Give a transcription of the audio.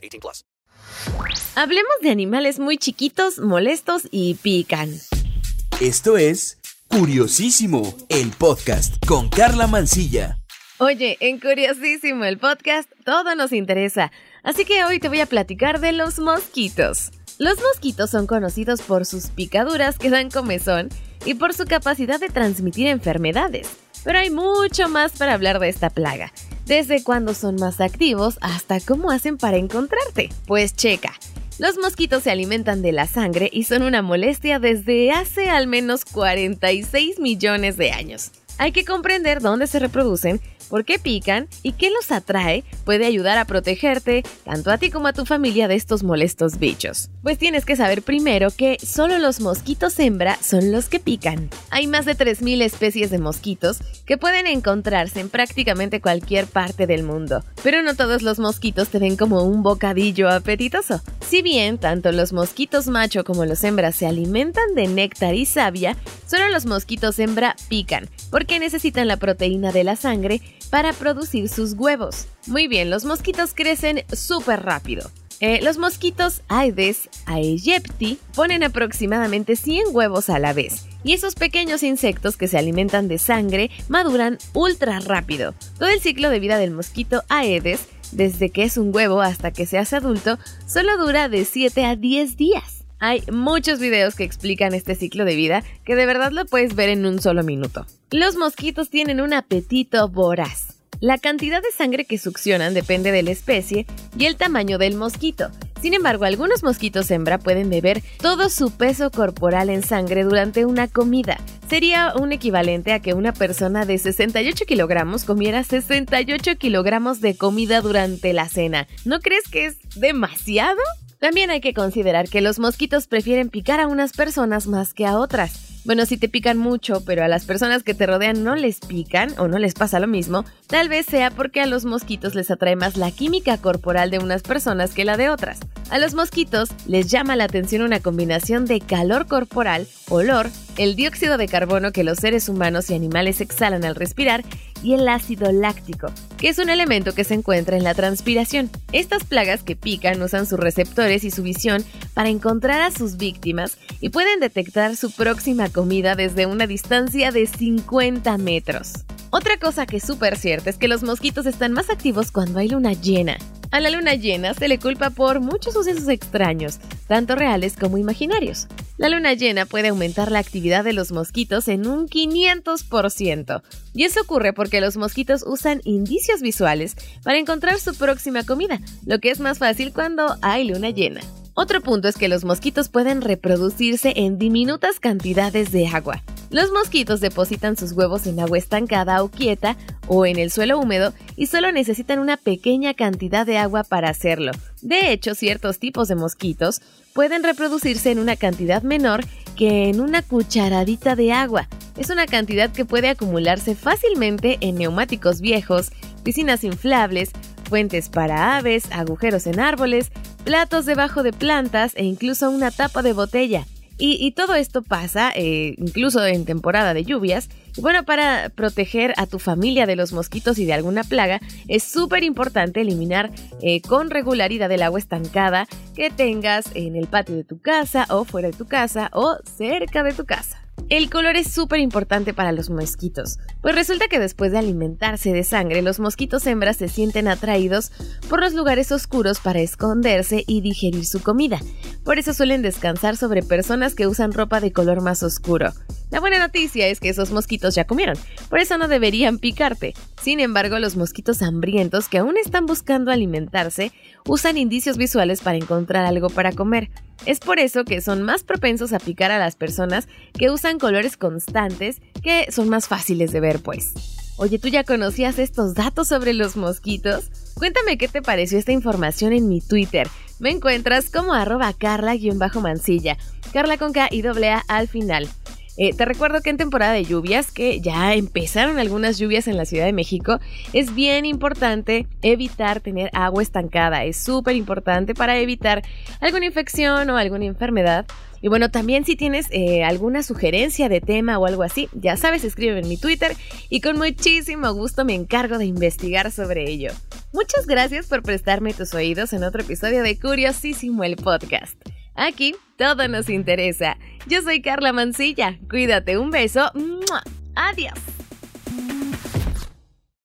18 plus. Hablemos de animales muy chiquitos, molestos y pican. Esto es Curiosísimo, el podcast con Carla Mancilla. Oye, en Curiosísimo, el podcast, todo nos interesa. Así que hoy te voy a platicar de los mosquitos. Los mosquitos son conocidos por sus picaduras que dan comezón y por su capacidad de transmitir enfermedades. Pero hay mucho más para hablar de esta plaga, desde cuándo son más activos hasta cómo hacen para encontrarte. Pues checa. Los mosquitos se alimentan de la sangre y son una molestia desde hace al menos 46 millones de años. Hay que comprender dónde se reproducen por qué pican y qué los atrae puede ayudar a protegerte, tanto a ti como a tu familia, de estos molestos bichos. Pues tienes que saber primero que solo los mosquitos hembra son los que pican. Hay más de 3.000 especies de mosquitos que pueden encontrarse en prácticamente cualquier parte del mundo, pero no todos los mosquitos te ven como un bocadillo apetitoso. Si bien tanto los mosquitos macho como los hembras se alimentan de néctar y savia, solo los mosquitos hembra pican, porque necesitan la proteína de la sangre para producir sus huevos. Muy bien, los mosquitos crecen súper rápido. Eh, los mosquitos Aedes aegypti ponen aproximadamente 100 huevos a la vez y esos pequeños insectos que se alimentan de sangre maduran ultra rápido. Todo el ciclo de vida del mosquito Aedes, desde que es un huevo hasta que se hace adulto, solo dura de 7 a 10 días. Hay muchos videos que explican este ciclo de vida que de verdad lo puedes ver en un solo minuto. Los mosquitos tienen un apetito voraz. La cantidad de sangre que succionan depende de la especie y el tamaño del mosquito. Sin embargo, algunos mosquitos hembra pueden beber todo su peso corporal en sangre durante una comida. Sería un equivalente a que una persona de 68 kilogramos comiera 68 kilogramos de comida durante la cena. ¿No crees que es demasiado? También hay que considerar que los mosquitos prefieren picar a unas personas más que a otras. Bueno, si te pican mucho, pero a las personas que te rodean no les pican o no les pasa lo mismo, tal vez sea porque a los mosquitos les atrae más la química corporal de unas personas que la de otras. A los mosquitos les llama la atención una combinación de calor corporal, olor, el dióxido de carbono que los seres humanos y animales exhalan al respirar y el ácido láctico, que es un elemento que se encuentra en la transpiración. Estas plagas que pican usan sus receptores y su visión para encontrar a sus víctimas y pueden detectar su próxima comida desde una distancia de 50 metros. Otra cosa que es súper cierta es que los mosquitos están más activos cuando hay luna llena. A la luna llena se le culpa por muchos sucesos extraños, tanto reales como imaginarios. La luna llena puede aumentar la actividad de los mosquitos en un 500%. Y eso ocurre porque los mosquitos usan indicios visuales para encontrar su próxima comida, lo que es más fácil cuando hay luna llena. Otro punto es que los mosquitos pueden reproducirse en diminutas cantidades de agua. Los mosquitos depositan sus huevos en agua estancada o quieta o en el suelo húmedo y solo necesitan una pequeña cantidad de agua para hacerlo. De hecho, ciertos tipos de mosquitos pueden reproducirse en una cantidad menor que en una cucharadita de agua. Es una cantidad que puede acumularse fácilmente en neumáticos viejos, piscinas inflables, fuentes para aves, agujeros en árboles, platos debajo de plantas e incluso una tapa de botella. Y, todo esto pasa eh, incluso en temporada de lluvias. Y bueno, para proteger a tu familia de los mosquitos y de alguna plaga, es súper importante eliminar eh, con regularidad el agua estancada que tengas en el patio de tu casa o fuera de tu casa o cerca de tu casa. El color es súper importante para los mosquitos, pues resulta que después de alimentarse de sangre, los mosquitos hembras se sienten atraídos por los lugares oscuros para esconderse y digerir su comida. Por eso suelen descansar sobre personas que usan ropa de color más oscuro. La buena noticia es que esos mosquitos ya comieron, por eso no deberían picarte. Sin embargo, los mosquitos hambrientos que aún están buscando alimentarse usan indicios visuales para encontrar algo para comer. Es por eso que son más propensos a picar a las personas que usan colores constantes que son más fáciles de ver, pues. Oye, ¿tú ya conocías estos datos sobre los mosquitos? Cuéntame qué te pareció esta información en mi Twitter. Me encuentras como arroba carla-mancilla. Carla con K y doble A al final. Eh, te recuerdo que en temporada de lluvias, que ya empezaron algunas lluvias en la Ciudad de México, es bien importante evitar tener agua estancada. Es súper importante para evitar alguna infección o alguna enfermedad. Y bueno, también si tienes eh, alguna sugerencia de tema o algo así, ya sabes, escribe en mi Twitter y con muchísimo gusto me encargo de investigar sobre ello. Muchas gracias por prestarme tus oídos en otro episodio de Curiosísimo el Podcast. Aquí todo nos interesa. Yo soy Carla Mancilla. Cuídate, un beso. Adiós.